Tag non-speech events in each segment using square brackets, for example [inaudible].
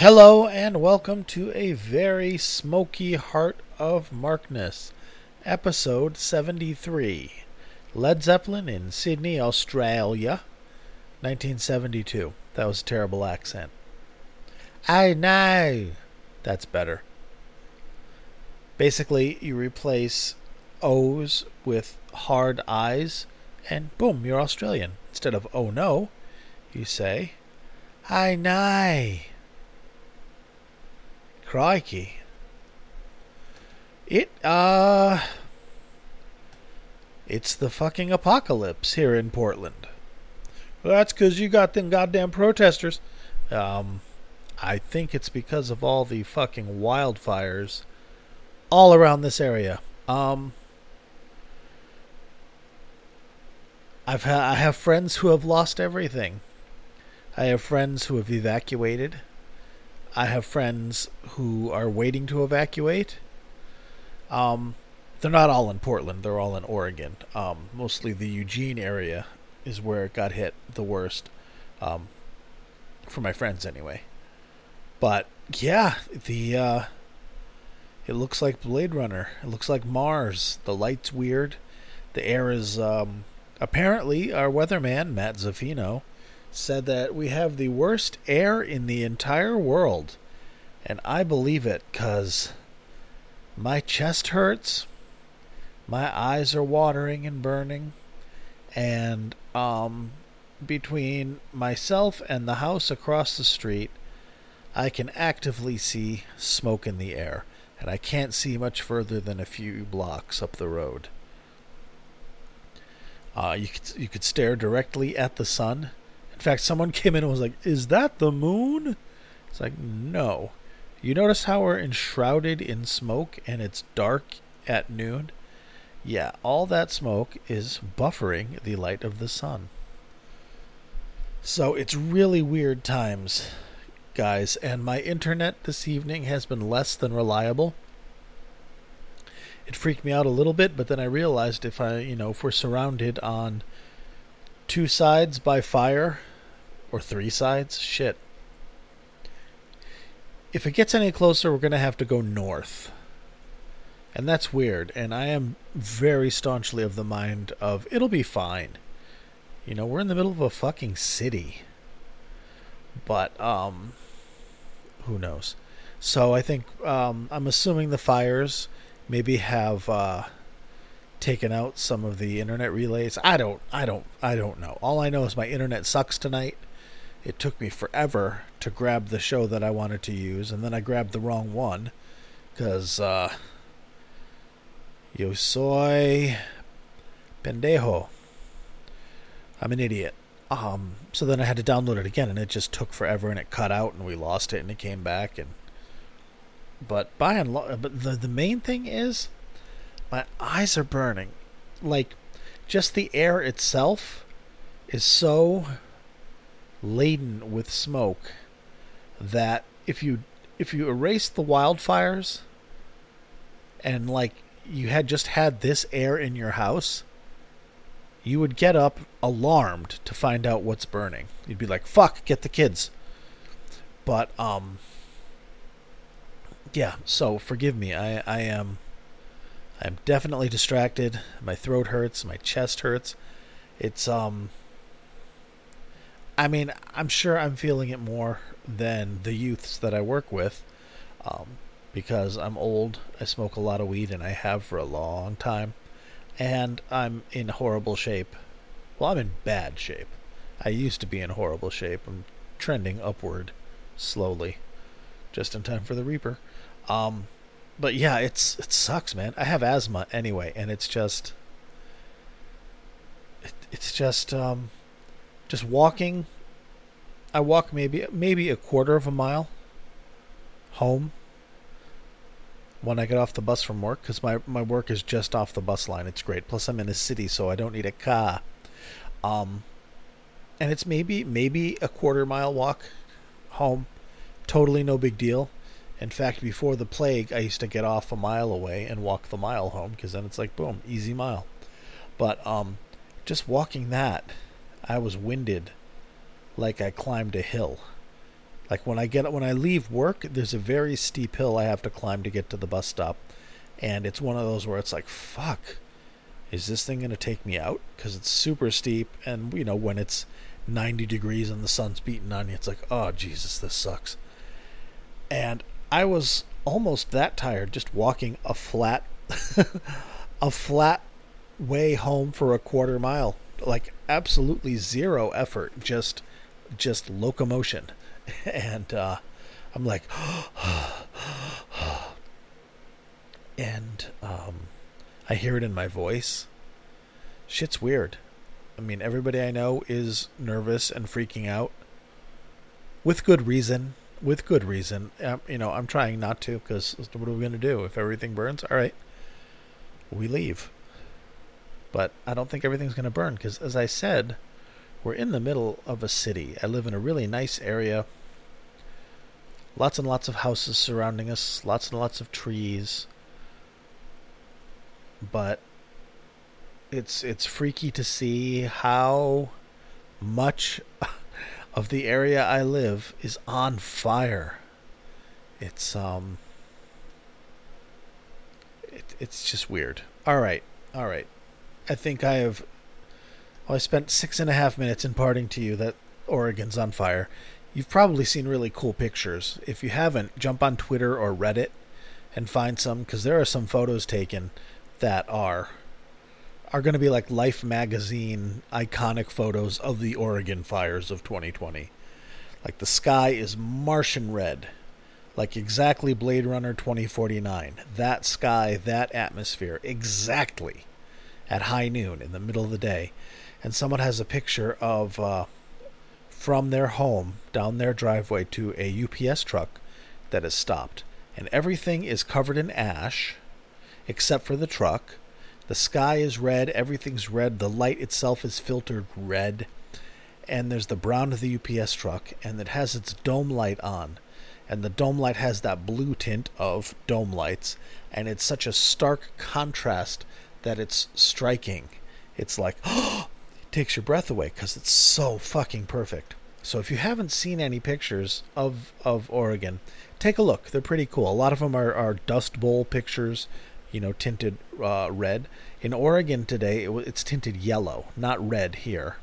Hello and welcome to a very smoky heart of Markness, episode 73. Led Zeppelin in Sydney, Australia, 1972. That was a terrible accent. I know. That's better. Basically, you replace O's with hard I's, and boom, you're Australian. Instead of oh no, you say, I know. Crikey. It, uh. It's the fucking apocalypse here in Portland. Well, that's because you got them goddamn protesters. Um, I think it's because of all the fucking wildfires all around this area. Um, I've ha- I have friends who have lost everything. I have friends who have evacuated. I have friends who are waiting to evacuate. Um, they're not all in Portland. They're all in Oregon. Um, mostly the Eugene area is where it got hit the worst. Um, for my friends anyway. But yeah, the uh, it looks like Blade Runner. It looks like Mars. The light's weird. The air is um, apparently our weatherman Matt Zaffino said that we have the worst air in the entire world. And I believe it because my chest hurts, my eyes are watering and burning, and um, between myself and the house across the street, I can actively see smoke in the air, and I can't see much further than a few blocks up the road. Uh, you could you could stare directly at the sun, in fact, someone [laughs] came in and was like, Is that the moon? It's like, No. You notice how we're enshrouded in smoke and it's dark at noon? Yeah, all that smoke is buffering the light of the sun. So it's really weird times, guys, and my internet this evening has been less than reliable. It freaked me out a little bit, but then I realized if I, you know, if we're surrounded on two sides by fire or three sides? Shit. If it gets any closer we're going to have to go north. And that's weird and i am very staunchly of the mind of it'll be fine. You know we're in the middle of a fucking city. But um who knows? So i think um i'm assuming the fires maybe have uh taken out some of the internet relays. I don't I don't I don't know. All I know is my internet sucks tonight. It took me forever to grab the show that I wanted to use and then I grabbed the wrong one cuz uh yo soy pendejo. I'm an idiot. Um so then I had to download it again and it just took forever and it cut out and we lost it and it came back and but by and large but the the main thing is my eyes are burning. Like, just the air itself is so laden with smoke that if you if you erase the wildfires and like you had just had this air in your house, you would get up alarmed to find out what's burning. You'd be like, "Fuck, get the kids." But um yeah, so forgive me. I I am I'm definitely distracted. My throat hurts. My chest hurts. It's um. I mean, I'm sure I'm feeling it more than the youths that I work with, um, because I'm old. I smoke a lot of weed, and I have for a long time, and I'm in horrible shape. Well, I'm in bad shape. I used to be in horrible shape. I'm trending upward, slowly, just in time for the Reaper. Um, but yeah, it's it sucks, man. I have asthma anyway, and it's just it, it's just um just walking. I walk maybe maybe a quarter of a mile home when I get off the bus from work because my my work is just off the bus line. It's great. Plus, I'm in a city, so I don't need a car. Um, and it's maybe maybe a quarter mile walk home. Totally no big deal. In fact, before the plague, I used to get off a mile away and walk the mile home because then it's like boom, easy mile. But um, just walking that, I was winded like I climbed a hill, Like when I get when I leave work, there's a very steep hill I have to climb to get to the bus stop, and it's one of those where it's like, fuck, is this thing gonna take me out? Because it's super steep, and you know when it's 90 degrees and the sun's beating on you, it's like, oh Jesus, this sucks. And I was almost that tired just walking a flat, [laughs] a flat way home for a quarter mile, like absolutely zero effort, just just locomotion [laughs] and uh, I'm like, [gasps] and um, I hear it in my voice. Shit's weird. I mean, everybody I know is nervous and freaking out, with good reason. With good reason. Um, you know, I'm trying not to because what are we going to do if everything burns? All right, we leave. But I don't think everything's going to burn because, as I said, we're in the middle of a city. I live in a really nice area. Lots and lots of houses surrounding us, lots and lots of trees. But it's it's freaky to see how much of the area I live is on fire. It's um it, it's just weird. All right. All right. I think I have well, I spent six and a half minutes imparting to you that Oregon's on fire. You've probably seen really cool pictures. If you haven't, jump on Twitter or Reddit and find some because there are some photos taken that are are going to be like Life magazine iconic photos of the Oregon fires of 2020. Like the sky is Martian red, like exactly Blade Runner 2049. That sky, that atmosphere, exactly at high noon in the middle of the day and someone has a picture of uh, from their home down their driveway to a UPS truck that is stopped, and everything is covered in ash except for the truck. The sky is red, everything's red, the light itself is filtered red, and there's the brown of the UPS truck, and it has its dome light on. And the dome light has that blue tint of dome lights, and it's such a stark contrast that it's striking. It's like, oh, [gasps] it takes your breath away because it's so fucking perfect. So if you haven't seen any pictures of of Oregon, take a look. They're pretty cool. A lot of them are, are Dust Bowl pictures, you know, tinted uh, red. In Oregon today, it, it's tinted yellow, not red here.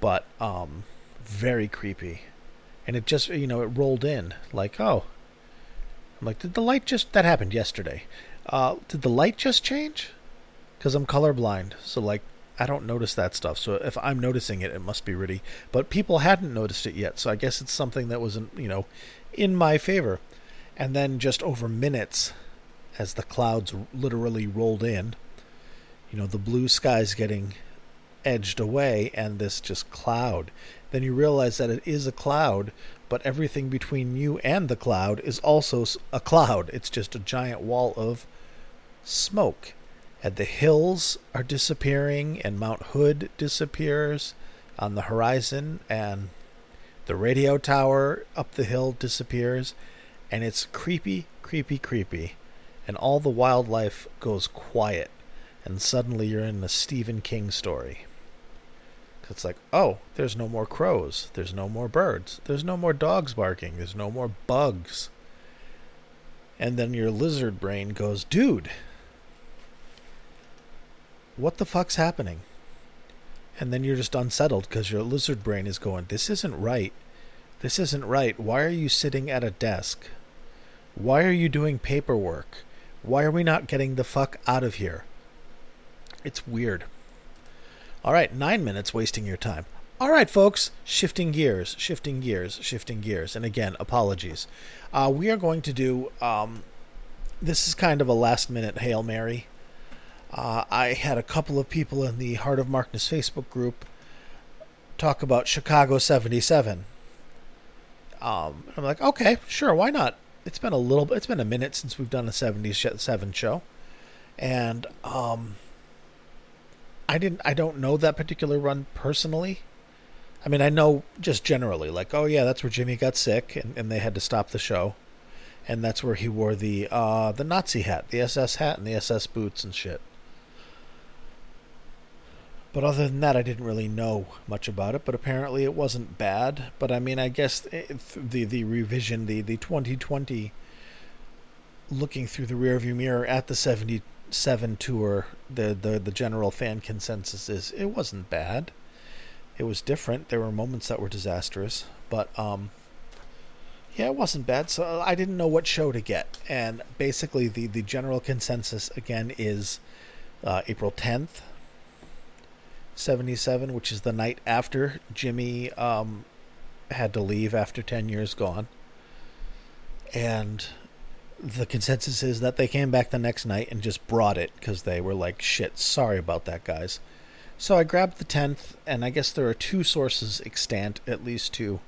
But um, very creepy, and it just you know it rolled in like oh, I'm like did the light just that happened yesterday? Uh, did the light just change? Because I'm colorblind, so like I don't notice that stuff. So if I'm noticing it, it must be really. But people hadn't noticed it yet, so I guess it's something that wasn't, you know, in my favor. And then just over minutes, as the clouds literally rolled in, you know, the blue sky's getting edged away, and this just cloud. Then you realize that it is a cloud, but everything between you and the cloud is also a cloud. It's just a giant wall of smoke and the hills are disappearing, and Mount Hood disappears on the horizon, and the radio tower up the hill disappears, and it's creepy, creepy, creepy, and all the wildlife goes quiet, and suddenly you're in a Stephen King story. It's like, oh, there's no more crows, there's no more birds, there's no more dogs barking, there's no more bugs. And then your lizard brain goes, dude, what the fuck's happening? And then you're just unsettled because your lizard brain is going, this isn't right. This isn't right. Why are you sitting at a desk? Why are you doing paperwork? Why are we not getting the fuck out of here? It's weird. All right, nine minutes wasting your time. All right, folks, shifting gears, shifting gears, shifting gears. And again, apologies. Uh, we are going to do um, this is kind of a last minute Hail Mary. Uh, I had a couple of people in the Heart of Markness Facebook group talk about Chicago 77. Um, I'm like, okay, sure, why not? It's been a little it's been a minute since we've done a 77 show. And um, I didn't I don't know that particular run personally. I mean, I know just generally, like, oh yeah, that's where Jimmy got sick and, and they had to stop the show. And that's where he wore the uh, the Nazi hat, the SS hat and the SS boots and shit. But other than that, I didn't really know much about it. But apparently, it wasn't bad. But I mean, I guess the the revision, the the 2020, looking through the rearview mirror at the 77 tour, the the the general fan consensus is it wasn't bad. It was different. There were moments that were disastrous, but um, yeah, it wasn't bad. So I didn't know what show to get, and basically the the general consensus again is uh, April 10th 77, which is the night after Jimmy um, had to leave after 10 years gone. And the consensus is that they came back the next night and just brought it because they were like, shit, sorry about that, guys. So I grabbed the 10th, and I guess there are two sources extant, at least two,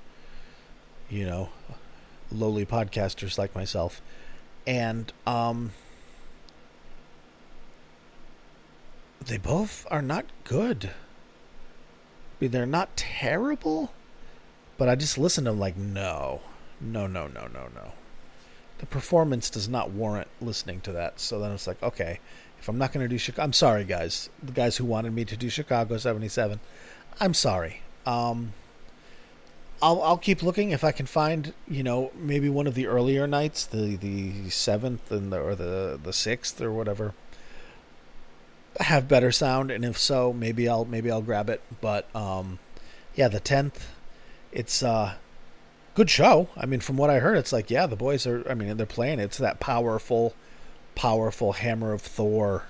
you know, lowly podcasters like myself. And, um, they both are not good. I mean, they're not terrible, but I just listen to them like, no, no, no, no, no, no. The performance does not warrant listening to that. So then it's like, okay, if I'm not going to do Chicago, I'm sorry, guys. The guys who wanted me to do Chicago 77, I'm sorry. Um, I'll I'll keep looking if I can find you know maybe one of the earlier nights, the the seventh and the or the the sixth or whatever have better sound, and if so, maybe I'll maybe I'll grab it. But um, yeah, the tenth, it's uh, good show. I mean, from what I heard, it's like yeah, the boys are. I mean, they're playing. It's that powerful, powerful Hammer of Thor,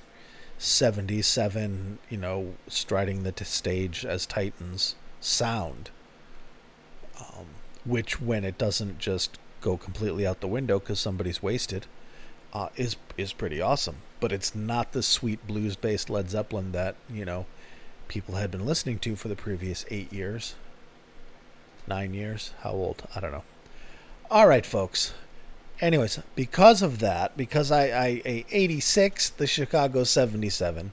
seventy-seven. You know, striding the t- stage as Titans sound. Um, which, when it doesn't just go completely out the window because somebody's wasted, uh, is is pretty awesome. But it's not the sweet blues based Led Zeppelin that you know people had been listening to for the previous eight years, nine years. How old? I don't know. All right, folks. Anyways, because of that, because I, I, I 86 the Chicago 77,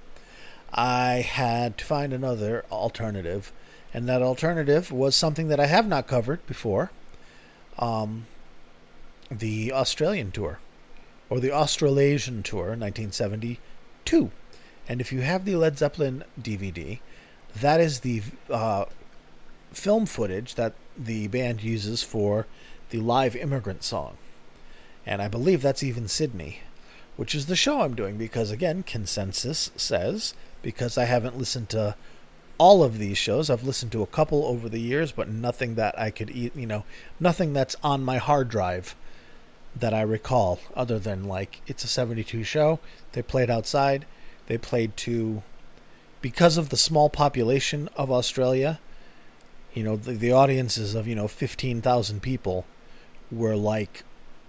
I had to find another alternative, and that alternative was something that I have not covered before. Um, the Australian tour or the Australasian Tour 1972. And if you have the Led Zeppelin DVD, that is the uh, film footage that the band uses for the live immigrant song. And I believe that's even Sydney, which is the show I'm doing because, again, consensus says, because I haven't listened to all of these shows, I've listened to a couple over the years, but nothing that I could eat, you know, nothing that's on my hard drive that I recall, other than like it's a 72 show. They played outside. They played to, because of the small population of Australia, you know, the, the audiences of, you know, 15,000 people were like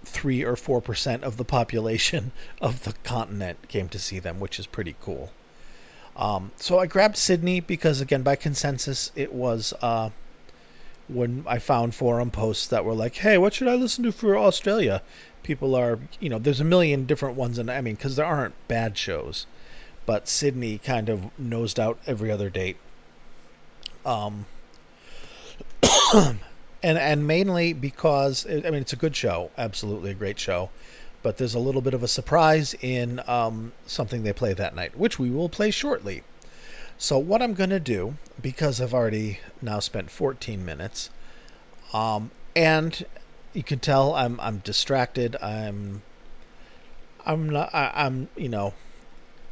3 or 4% of the population [laughs] of the continent came to see them, which is pretty cool. Um, so I grabbed Sydney because, again, by consensus, it was. Uh, when I found forum posts that were like, "Hey, what should I listen to for Australia?" People are, you know, there's a million different ones, and I mean, because there aren't bad shows, but Sydney kind of nosed out every other date. Um, [coughs] and and mainly because I mean, it's a good show, absolutely a great show, but there's a little bit of a surprise in um, something they play that night, which we will play shortly. So what I'm going to do, because I've already now spent 14 minutes, um, and you can tell I'm I'm distracted. I'm I'm not I, I'm you know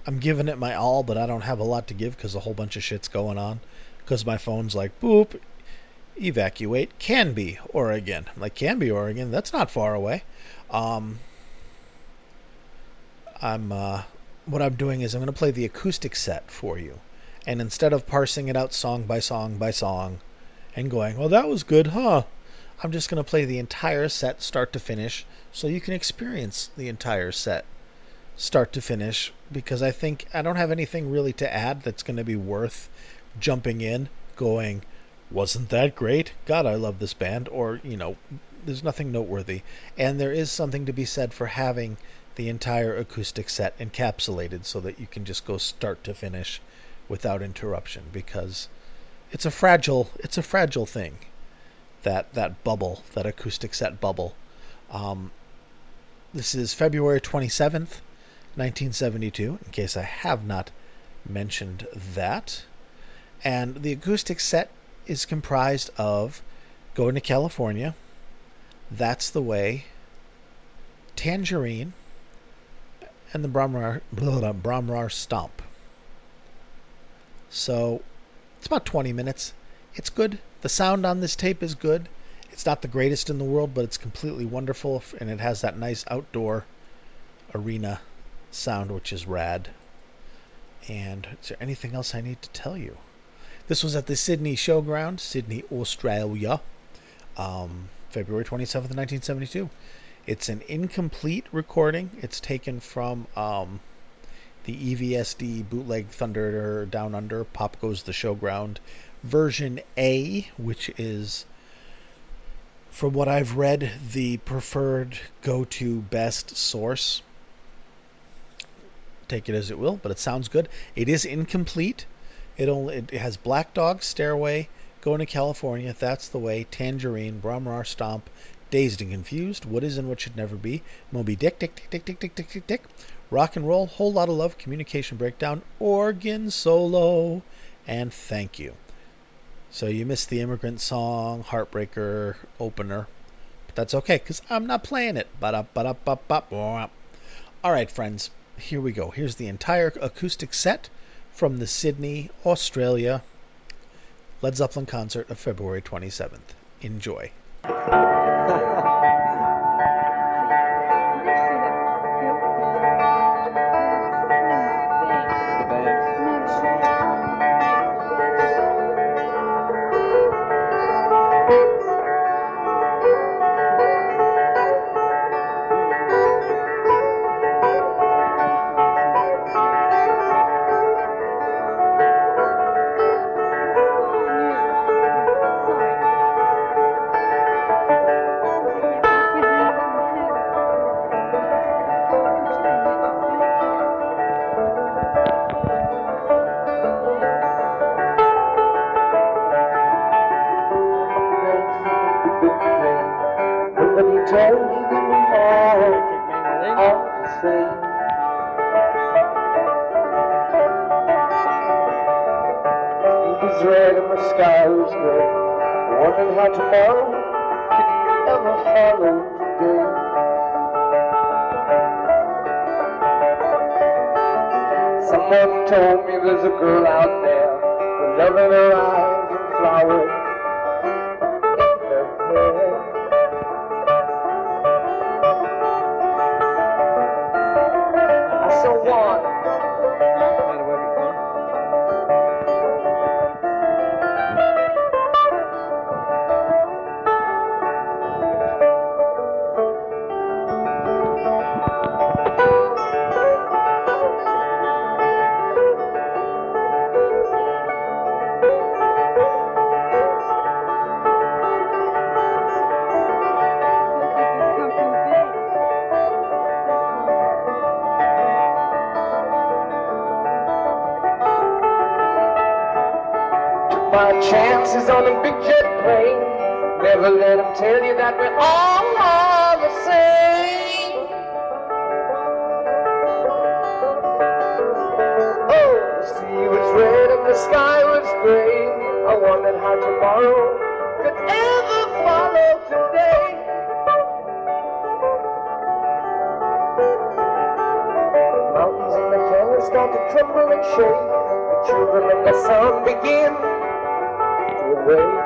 I'm giving it my all, but I don't have a lot to give because a whole bunch of shit's going on. Because my phone's like boop, evacuate Canby, Oregon. I'm like Canby, Oregon. That's not far away. Um, I'm uh, what I'm doing is I'm going to play the acoustic set for you. And instead of parsing it out song by song by song and going, well, that was good, huh? I'm just going to play the entire set start to finish so you can experience the entire set start to finish because I think I don't have anything really to add that's going to be worth jumping in, going, wasn't that great? God, I love this band. Or, you know, there's nothing noteworthy. And there is something to be said for having the entire acoustic set encapsulated so that you can just go start to finish without interruption because it's a fragile it's a fragile thing that that bubble that acoustic set bubble. Um, this is February 27th 1972 in case I have not mentioned that. And the acoustic set is comprised of Going to California, That's the Way, Tangerine, and the Bron-Y-Aur, blah, [laughs] Bron-Y-Aur Stomp. So it's about 20 minutes. It's good. The sound on this tape is good. It's not the greatest in the world, but it's completely wonderful, and it has that nice outdoor arena sound, which is rad. And is there anything else I need to tell you? This was at the Sydney Showground, Sydney, Australia, um, February 27th, 1972. It's an incomplete recording. It's taken from um, the EVSD bootleg Thunder Down Under, Pop Goes the Showground version A, which is, from what I've read, the preferred go to best source. Take it as it will, but it sounds good. It is incomplete. It only it has Black Dog, Stairway, Going to California, That's the Way, Tangerine, Bron-Y-Aur Stomp, Dazed and Confused, What Is and What Should Never Be, Moby Dick, Dick, Dick, Dick, Dick, Dick, Dick, Dick, Dick, Rock and Roll, Whole Lot of Love, Communication Breakdown, Organ Solo, and Thank You. So you missed the immigrant song, Heartbreaker opener. But that's okay, because I'm not playing it. All right, friends, here we go. Here's the entire acoustic set from the Sydney, Australia Led Zeppelin concert of February 27th. Enjoy. my chances on a big jet plane. Never let them tell you that we're all, all the same. Oh, the sea was red and the sky was gray. I wondered how tomorrow could ever follow today. The mountains and the canyons start to tremble and shake. The children and the sun begin Way.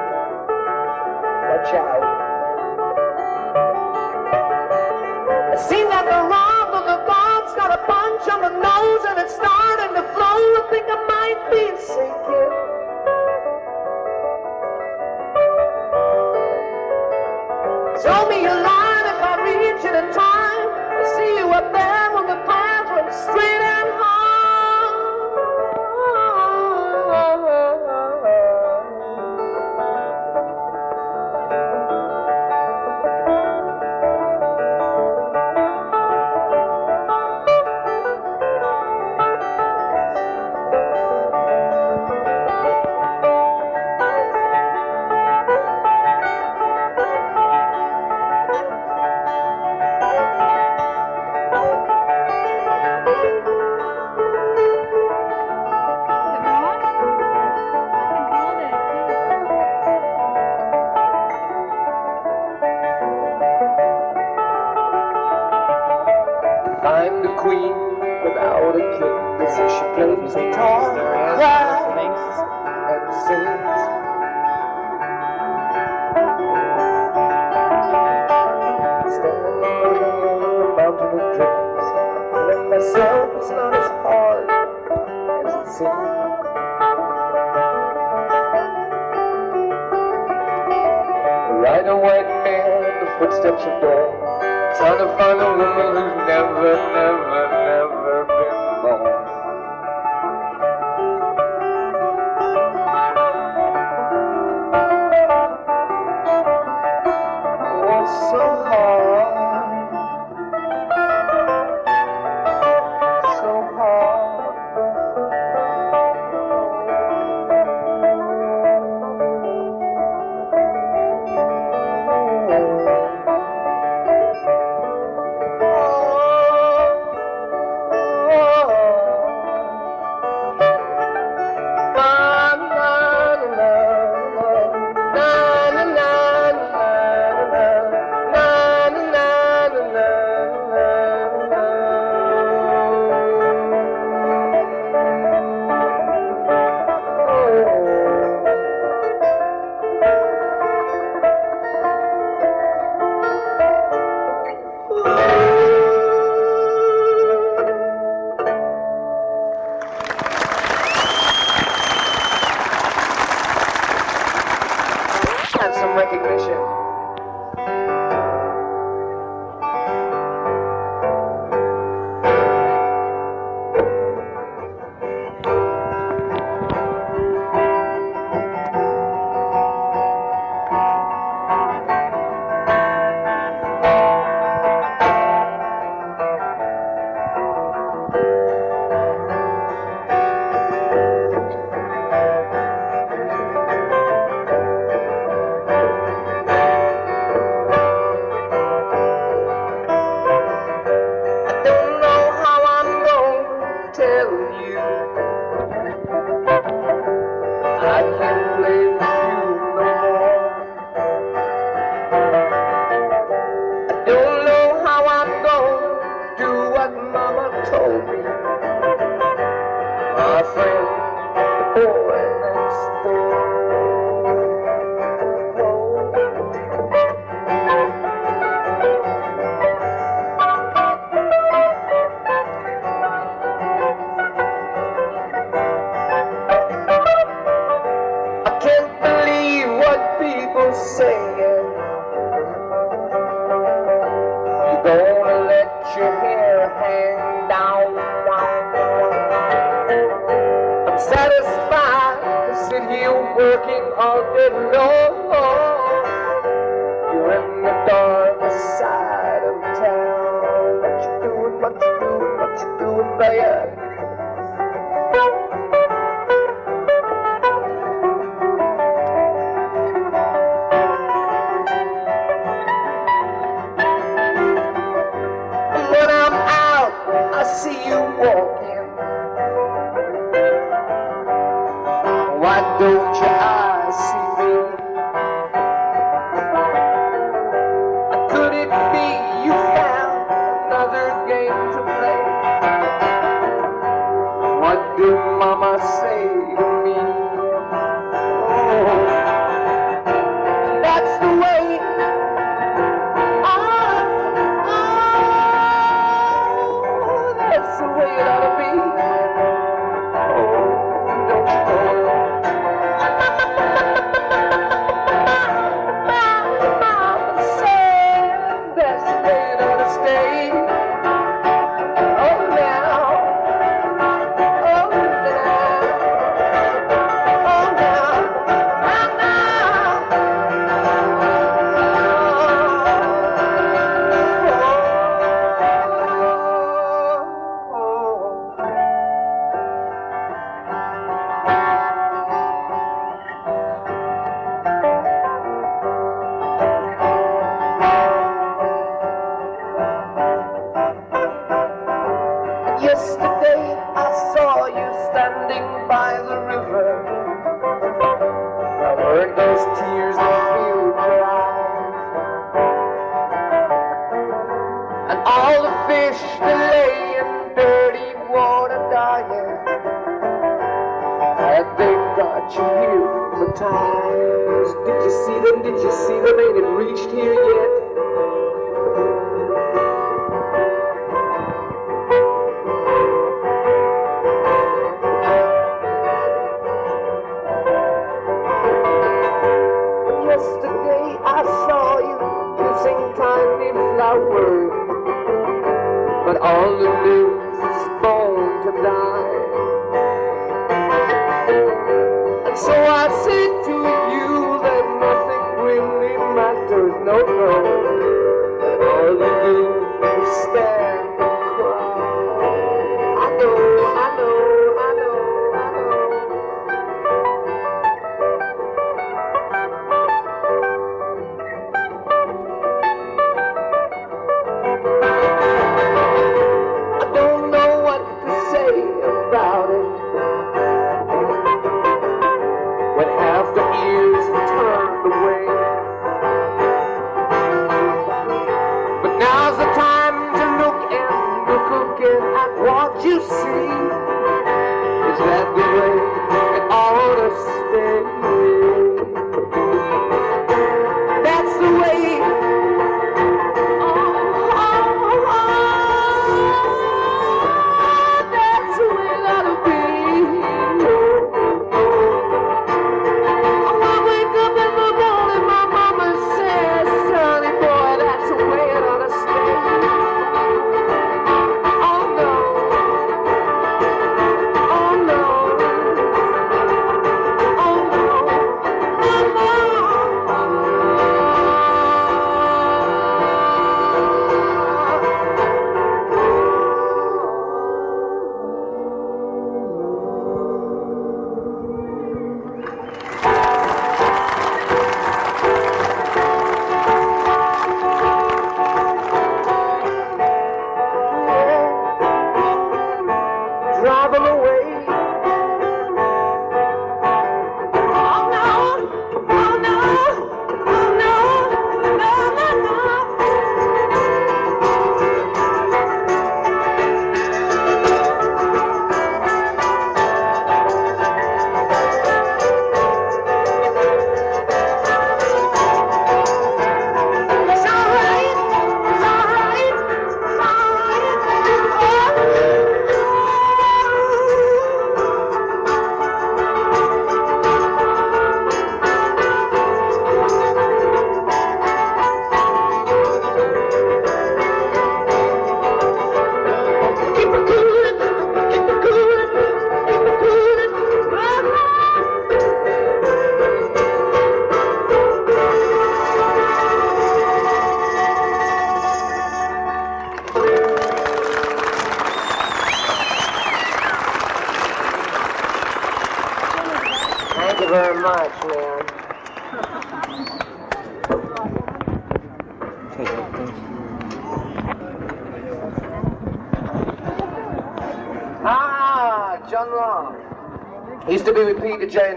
Working all day long.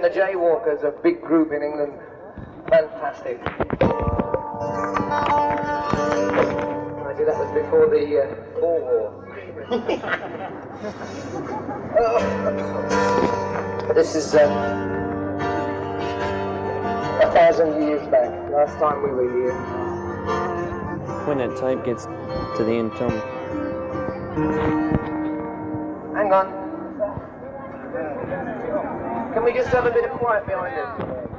the Jaywalkers, a big group in England. Fantastic. I see that was before the uh, War. [laughs] this is um, a thousand years back. Last time we were here. When that tape gets to the end, Tom. Can we just have a bit of quiet behind it?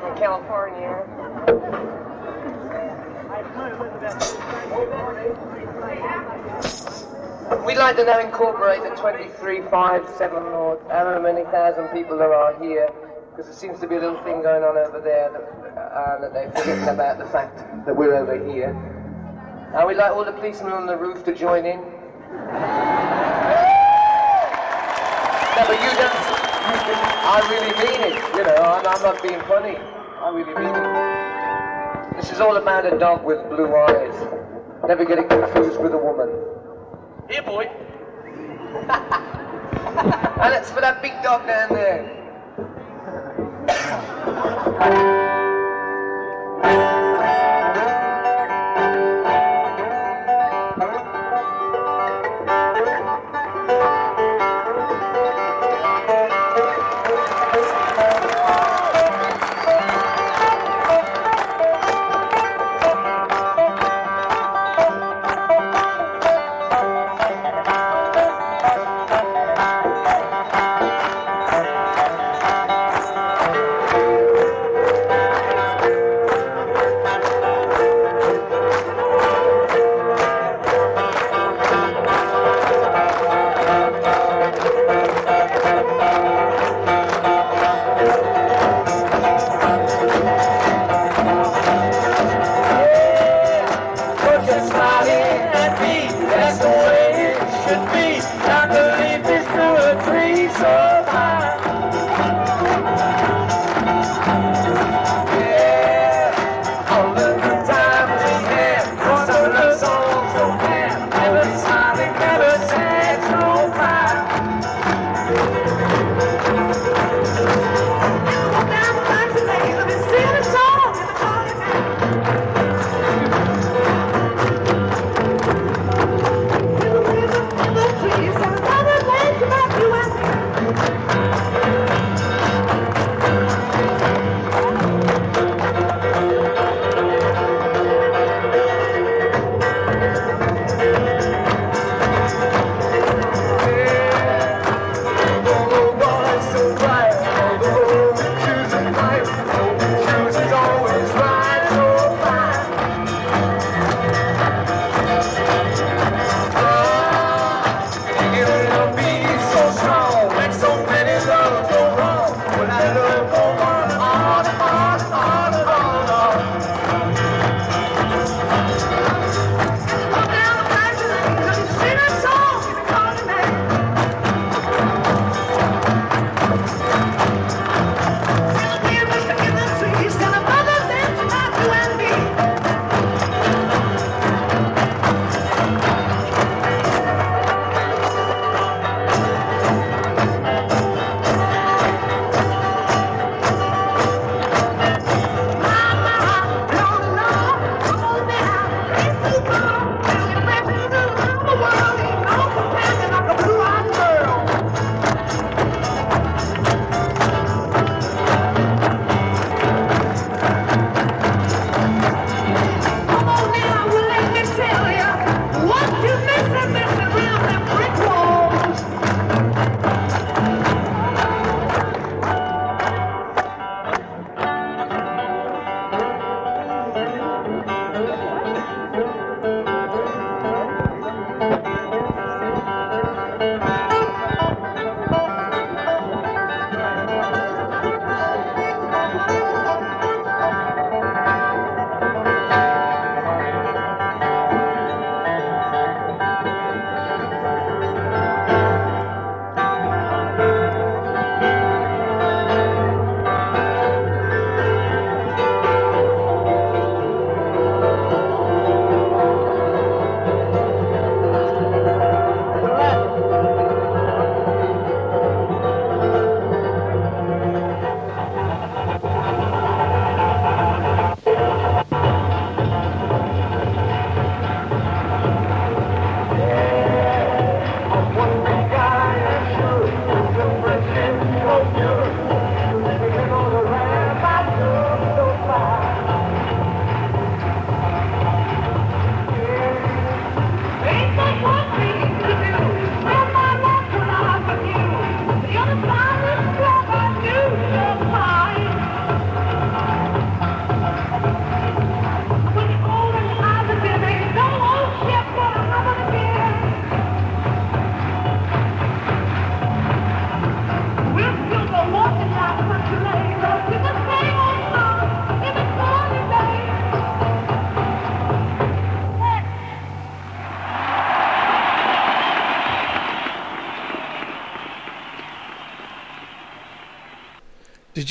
California. We'd like to now incorporate the 2357 or however many thousand people there are here, because there seems to be a little thing going on over there that, uh, that they've forgotten about the fact that we're over here. And we'd like all the policemen on the roof to join in. No, but you don't. I really mean it. You know, I'm, I'm not being funny. I really mean it. This is all about a dog with blue eyes. Never getting confused with a woman. Here, boy. [laughs] and it's for that big dog down there. [laughs]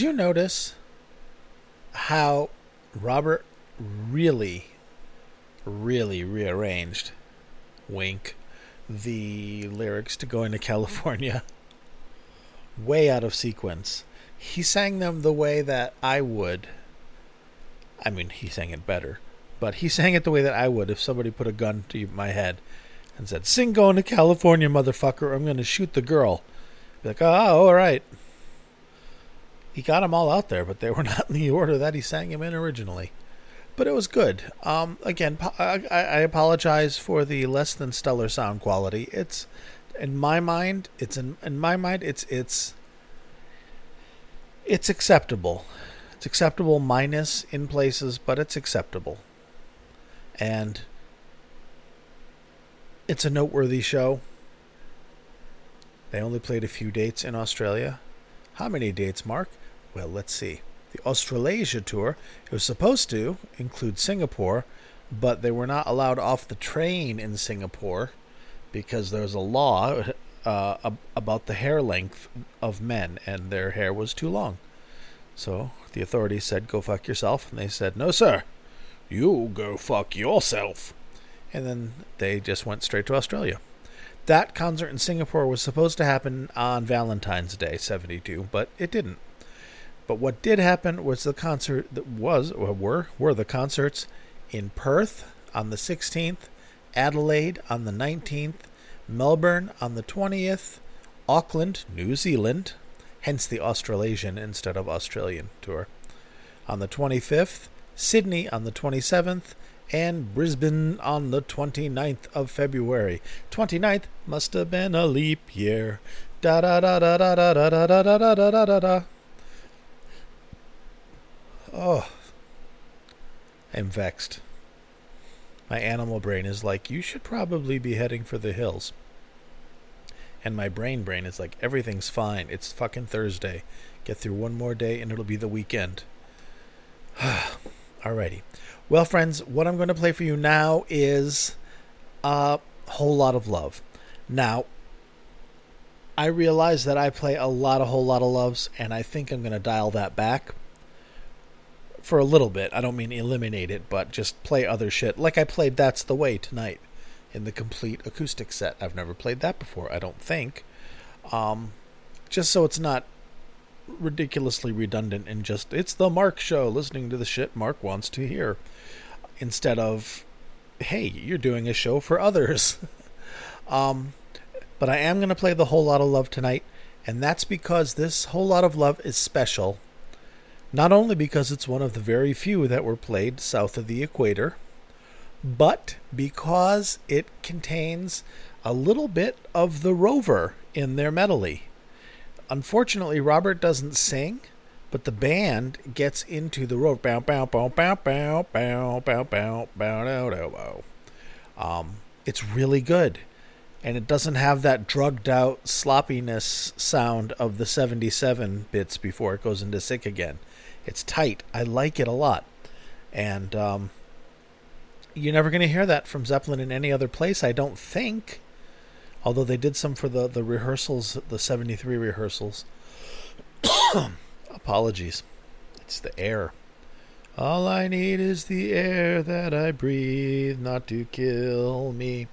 you notice how Robert really, really rearranged, wink, the lyrics to Going to California? [laughs] Way out of sequence. He sang them the way that I would. I mean, he sang it better, but he sang it the way that I would if somebody put a gun to my head and said, Sing Going to California, motherfucker, I'm going to shoot the girl. Be like, oh, all right. He got them all out there, but they were [laughs] not in the order that he sang them in originally. But it was good. Um, again, I, I apologize for the less than stellar sound quality. It's in my mind, it's in, in my mind, it's it's it's acceptable. It's acceptable minus in places, but it's acceptable. And it's a noteworthy show. They only played a few dates in Australia. How many dates, Mark? Well, let's see. The Australasia tour, it was supposed to include Singapore, but they were not allowed off the train in Singapore because there's a law [laughs] uh, about the hair length of men, and their hair was too long. So the authorities said, Go fuck yourself. And they said, No, sir. You go fuck yourself. And then they just went straight to Australia. That concert in Singapore was supposed to happen on Valentine's Day, 72, but it didn't. But what did happen was the concert that was, or were, were the concerts in Perth on the 16th, Adelaide on the 19th, Melbourne on the 20th, Auckland, New Zealand, hence the Australasian instead of Australian tour, on the 25th, Sydney on the 27th, and Brisbane on the 29th of February. 29th must have been a leap year. Da da da da da da da da da da da da da da. Oh, I'm vexed. My animal brain is like, you should probably be heading for the hills. And my brain brain is like, everything's fine. It's fucking Thursday. Get through one more day and it'll be the weekend. [sighs] Alrighty. Well, friends, what I'm going to play for you now is a Whole Lotta Love. Now, I realize that I play a lot, a Whole Lotta Loves, and I think I'm going to dial that back for a little bit. I don't mean eliminate it, but just play other shit like I played That's the Way tonight in the complete acoustic set. I've never played that before, I don't think. Um, just so it's not ridiculously redundant and just it's the Mark show listening to the shit Mark wants to hear instead of hey, you're doing a show for others. [laughs] um, but I am going to play the Whole Lotta Love tonight, and that's because this Whole Lotta Love is special. Not only because it's one of the very few that were played south of the equator, but because it contains a little bit of the rover in their medley. Unfortunately, Robert doesn't sing, but the band gets into the rover. Bow, bow, bow, bow, bow, bow, bow, bow, bow, bow, bow. Um, it's really good. And it doesn't have that drugged out sloppiness sound of the 77 bits before it goes into sick again. It's tight. I like it a lot. And um, you're never going to hear that from Zeppelin in any other place, I don't think. Although they did some for the, the rehearsals, the 73 rehearsals. [coughs] Apologies. It's the air. All I need is the air that I breathe, not to kill me.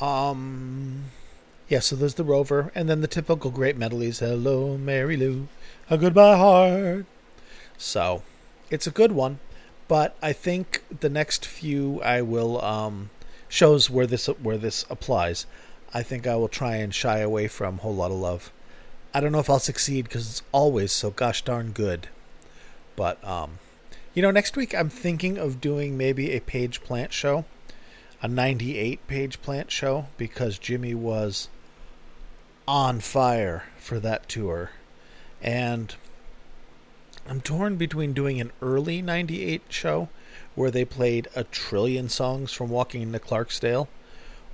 Um, yeah, so there's the rover, and then the typical great medleys. Hello, Mary Lou, a goodbye heart. So, it's a good one, but I think the next few I will um, shows where this where this applies. I think I will try and shy away from a Whole Lotta Love. I don't know if I'll succeed because it's always so gosh darn good. But um, you know, next week I'm thinking of doing maybe a page plant show, a 98 page plant show because Jimmy was on fire for that tour, and I'm torn between doing an early 98 show where they played a trillion songs from Walking into Clarksdale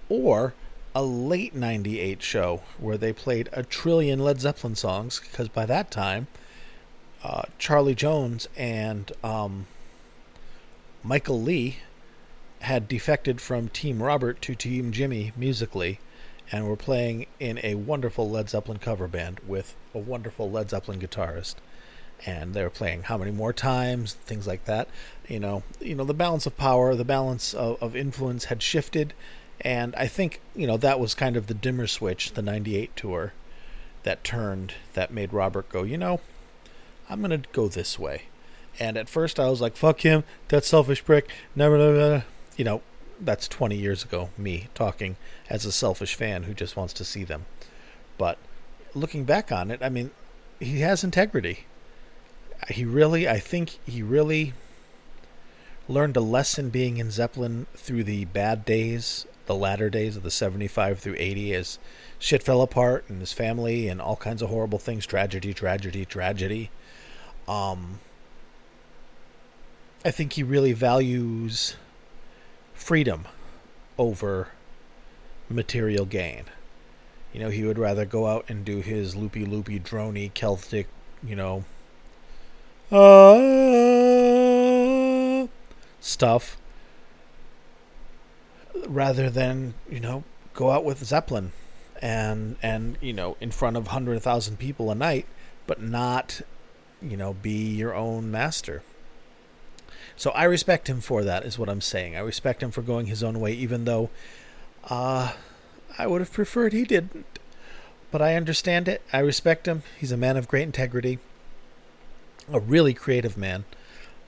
or a late 98 show where they played a trillion Led Zeppelin songs because by that time uh, Charlie Jones and um, Michael Lee had defected from Team Robert to Team Jimmy musically and were playing in a wonderful Led Zeppelin cover band with a wonderful Led Zeppelin guitarist. And they were playing how many more times, things like that. You know, you know the balance of power, the balance of, of influence had shifted, and I think you know that was kind of the dimmer switch, the '98 tour, that turned, that made Robert go, you know, I'm gonna go this way. And at first I was like, fuck him, that selfish prick, never, never, you know, that's 20 years ago, me talking as a selfish fan who just wants to see them. But looking back on it, I mean, he has integrity. He really, I think he really learned a lesson being in Zeppelin through the bad days, the latter days of the 75 through 80 as shit fell apart and his family and all kinds of horrible things, tragedy, tragedy, tragedy. Um, I think he really values freedom over material gain. You know, he would rather go out and do his loopy loopy drony Celtic, you know, uh, stuff rather than, you know, go out with Zeppelin and and you know, in front of 100,000 people a night, but not, you know, be your own master. So I respect him for that, is what I'm saying. I respect him for going his own way, even though uh, I would have preferred he didn't. But I understand it. I respect him. He's a man of great integrity, a really creative man.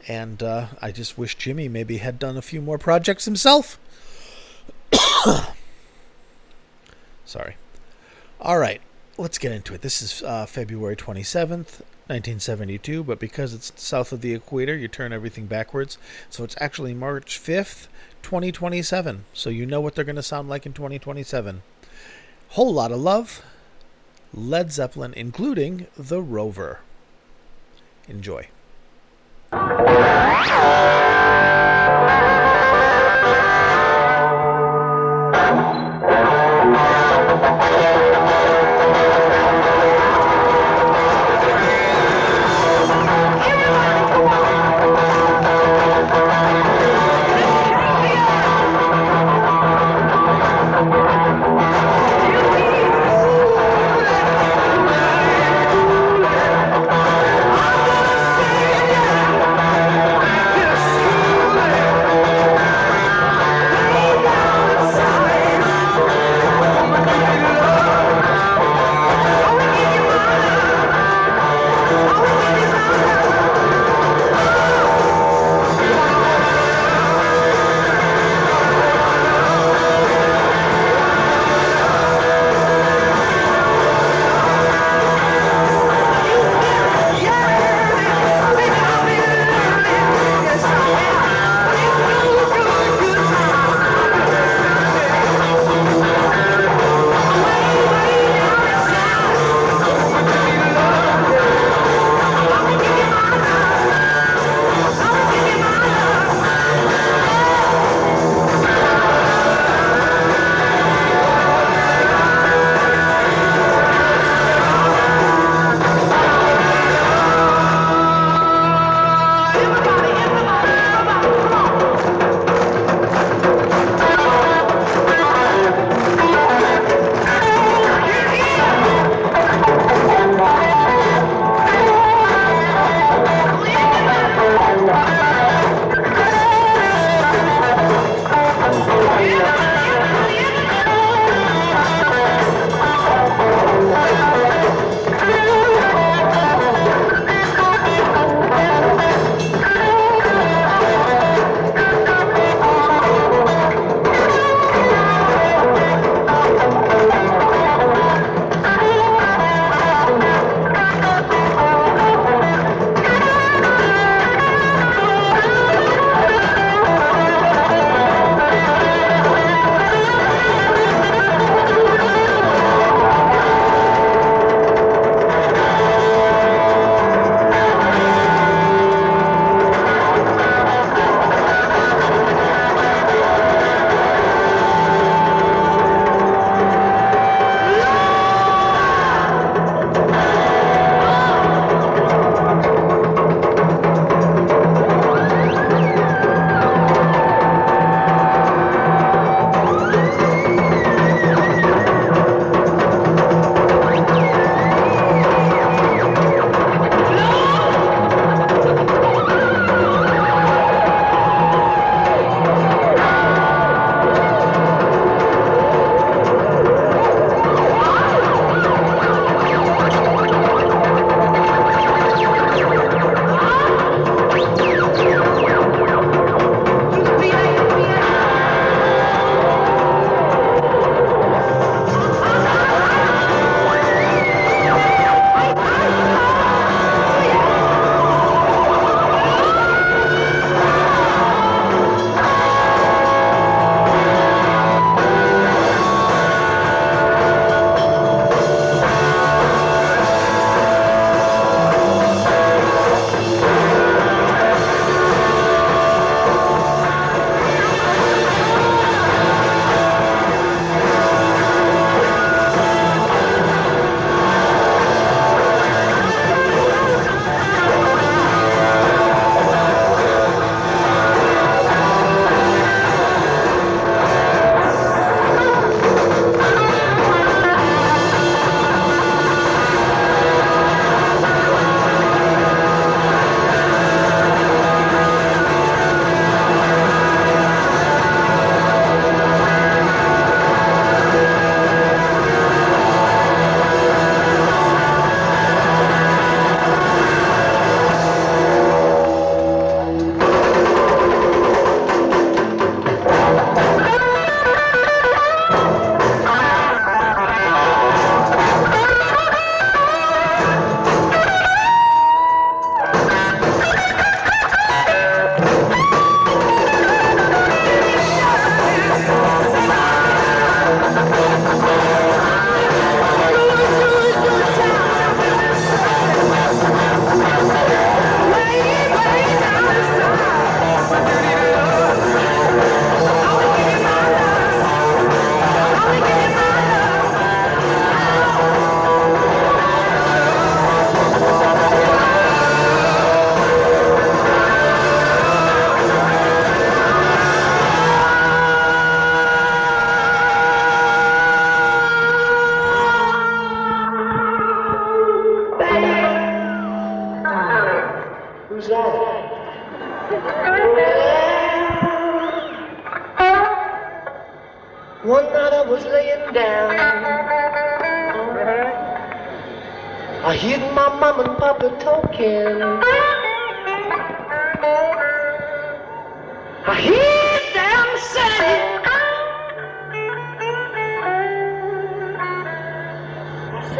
And uh, I just wish Jimmy maybe had done a few more projects himself. [coughs] Sorry. All right, let's get into it. This is uh, February 27th, 1972, but because it's south of the equator, you turn everything backwards. So it's actually March 5th, 2027. So you know what they're going to sound like in 2027. Whole Lotta Love. Led Zeppelin, including the Rover. Enjoy.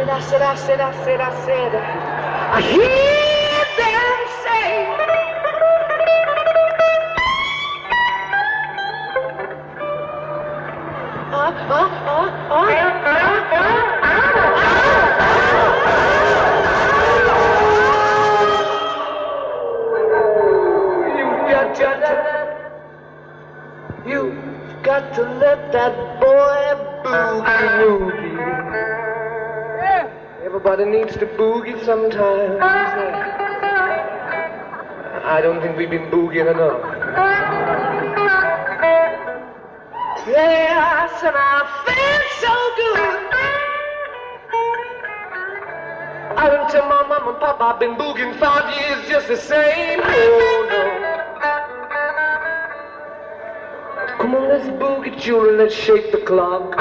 I said, I said, I said, Everybody needs to boogie sometimes. I don't think we've been boogieing enough. Yes, and I feel so good. I done tell my mom and papa I've been boogieing five years just the same. Oh no. Come on, let's boogie, children, let's shake the clock.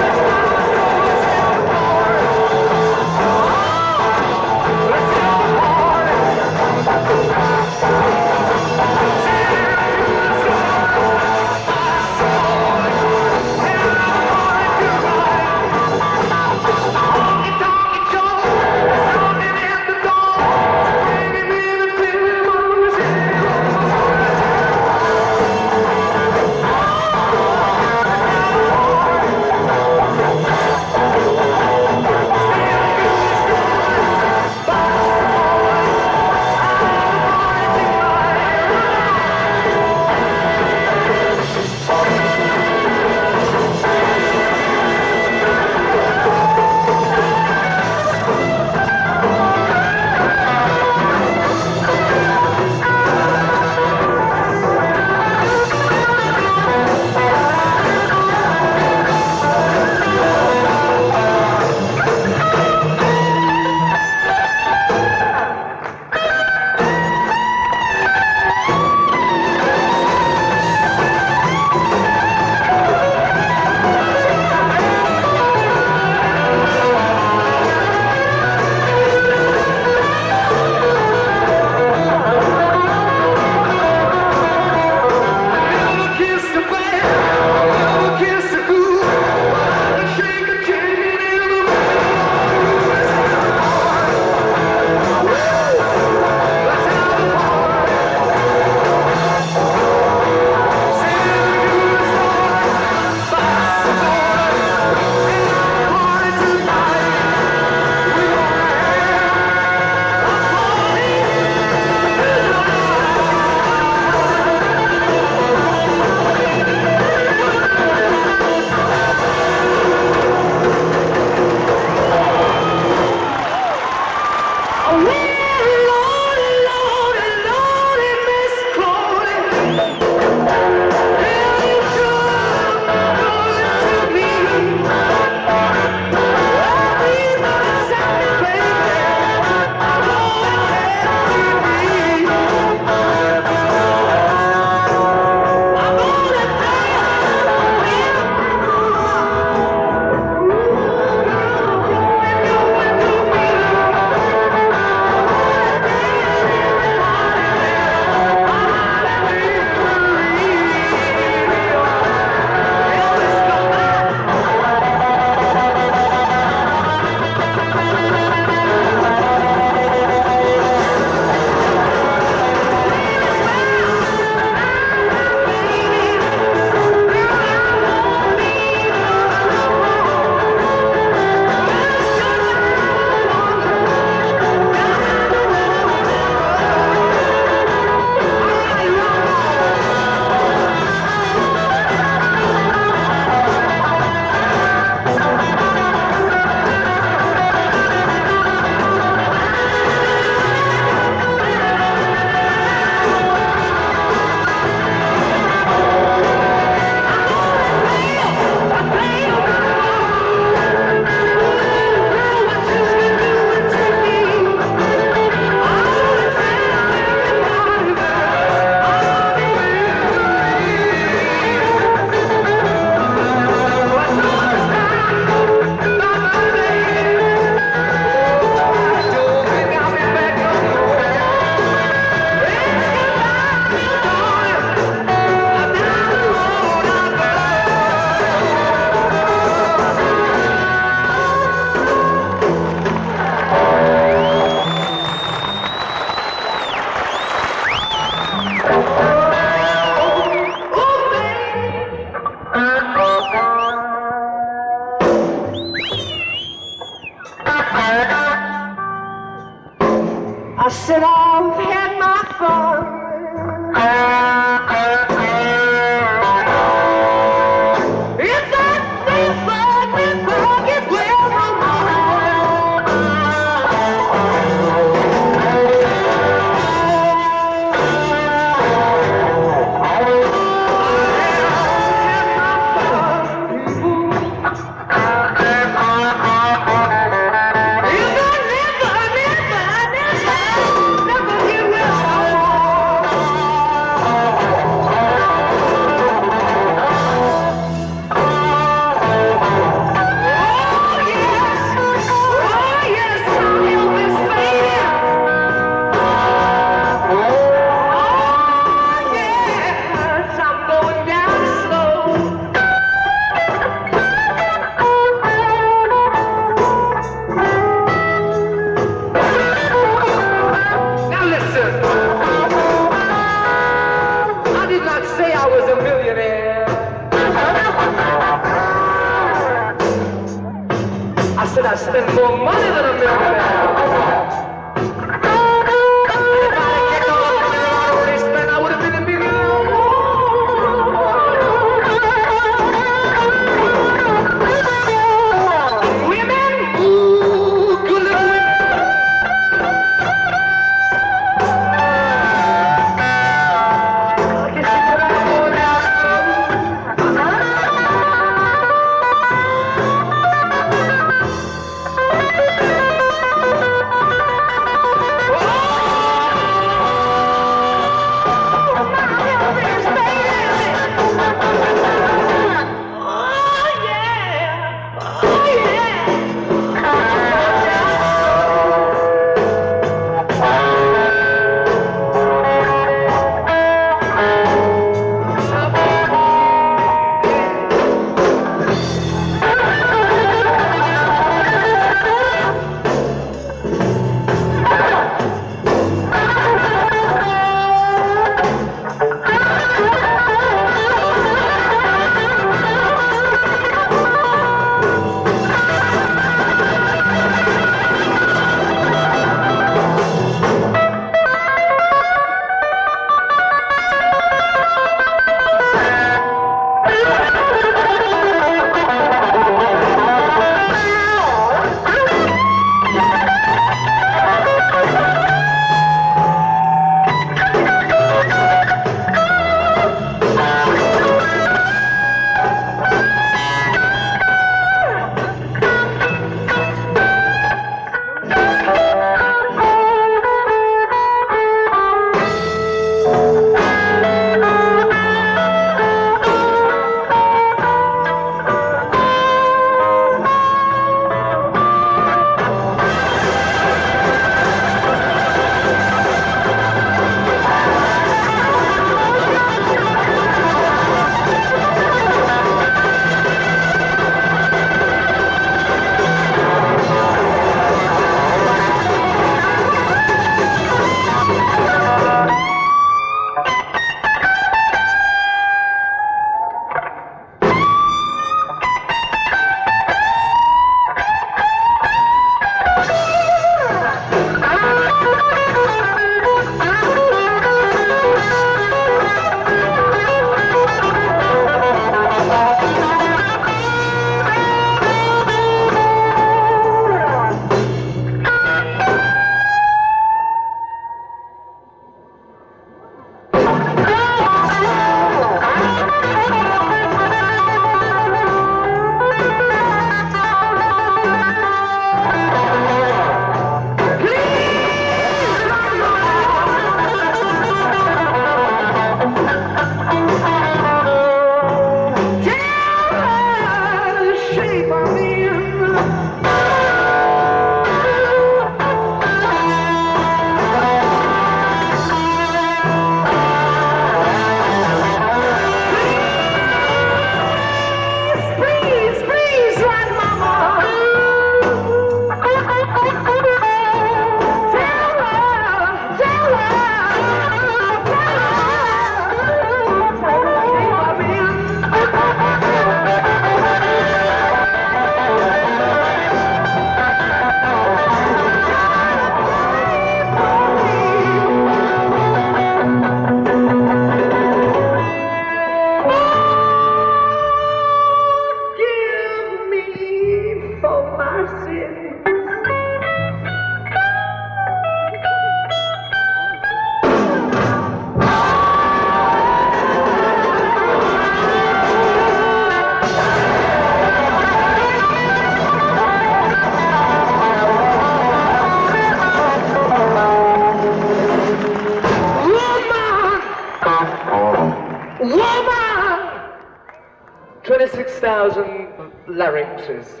Larynxes.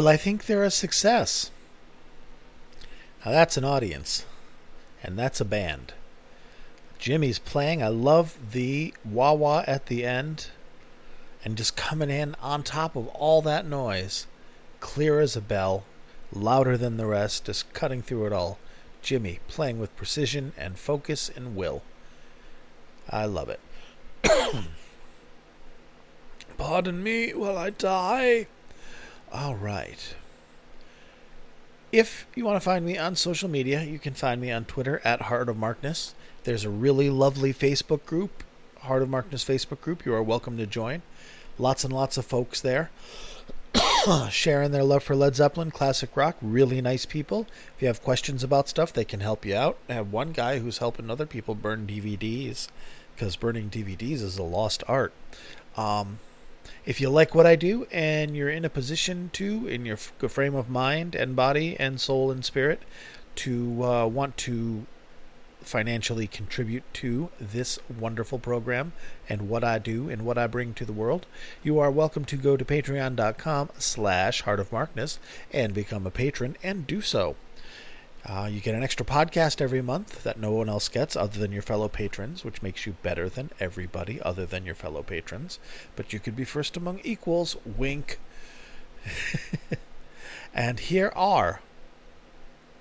Well, I think they're a success. Now that's an audience, and that's a band. Jimmy's playing. I love the wah wah at the end, and just coming in on top of all that noise, clear as a bell, louder than the rest, just cutting through it all. Jimmy playing with precision and focus and will. I love it. [coughs] Pardon me while I die. All right. If you want to find me on social media, you can find me on Twitter at Heart of Markness. There's a really lovely Facebook group, Heart of Markness Facebook group. You are welcome to join. Lots and lots of folks there [coughs] sharing their love for Led Zeppelin, classic rock. Really nice people. If you have questions about stuff, they can help you out. I have one guy who's helping other people burn DVDs because burning DVDs is a lost art. Um, if you like what I do and you're in a position to, in your frame of mind and body and soul and spirit, to uh, want to financially contribute to this wonderful program and what I do and what I bring to the world, you are welcome to go to patreon.com slash heart of markness and become a patron and do so. Uh, you get an extra podcast every month that no one else gets other than your fellow patrons, which makes you better than everybody other than your fellow patrons. But you could be first among equals. Wink. [laughs] and here are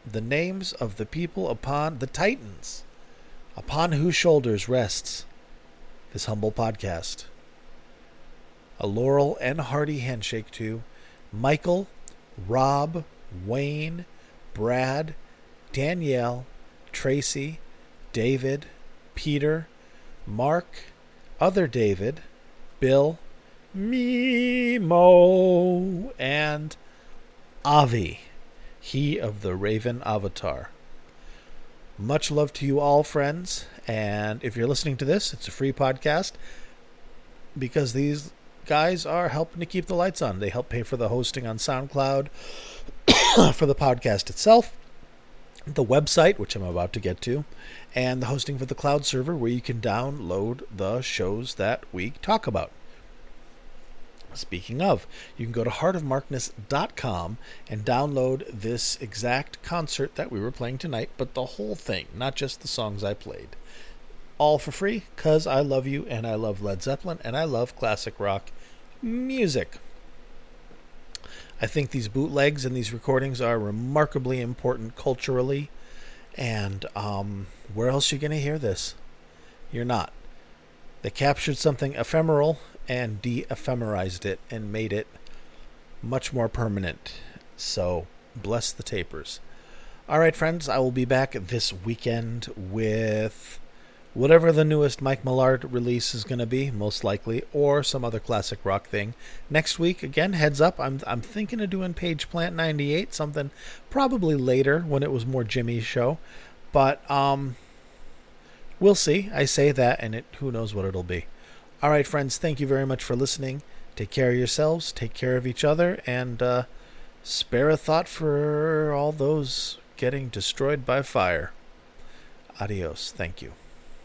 the names of the people upon the Titans, upon whose shoulders rests this humble podcast. A Laurel and Hardy handshake to Michael, Rob, Wayne, Brad, Danielle, Tracy, David, Peter, Mark, other David, Bill, Mimo, and Avi, he of the Raven Avatar. Much love to you all, friends. And if you're listening to this, it's a free podcast because these guys are helping to keep the lights on. They help pay for the hosting on SoundCloud [coughs] for the podcast itself. The website, which I'm about to get to, and the hosting for the cloud server where you can download the shows that we talk about. Speaking of, you can go to heartofmarkness.com and download this exact concert that we were playing tonight, but the whole thing, not just the songs I played. All for free, because I love you and I love Led Zeppelin and I love classic rock music. I think these bootlegs and these recordings are remarkably important culturally. And um, where else are you going to hear this? You're not. They captured something ephemeral and de ephemerized it and made it much more permanent. So, bless the tapers. All right, friends, I will be back this weekend with whatever the newest Mike Millard release is going to be, most likely, or some other classic rock thing. Next week, again, heads up, I'm I'm thinking of doing Page Plant 98, something probably later when it was more Jimmy's show, but um, we'll see. I say that, and it who knows what it'll be. All right, friends, thank you very much for listening. Take care of yourselves, take care of each other, and uh, spare a thought for all those getting destroyed by fire. Adios. Thank you.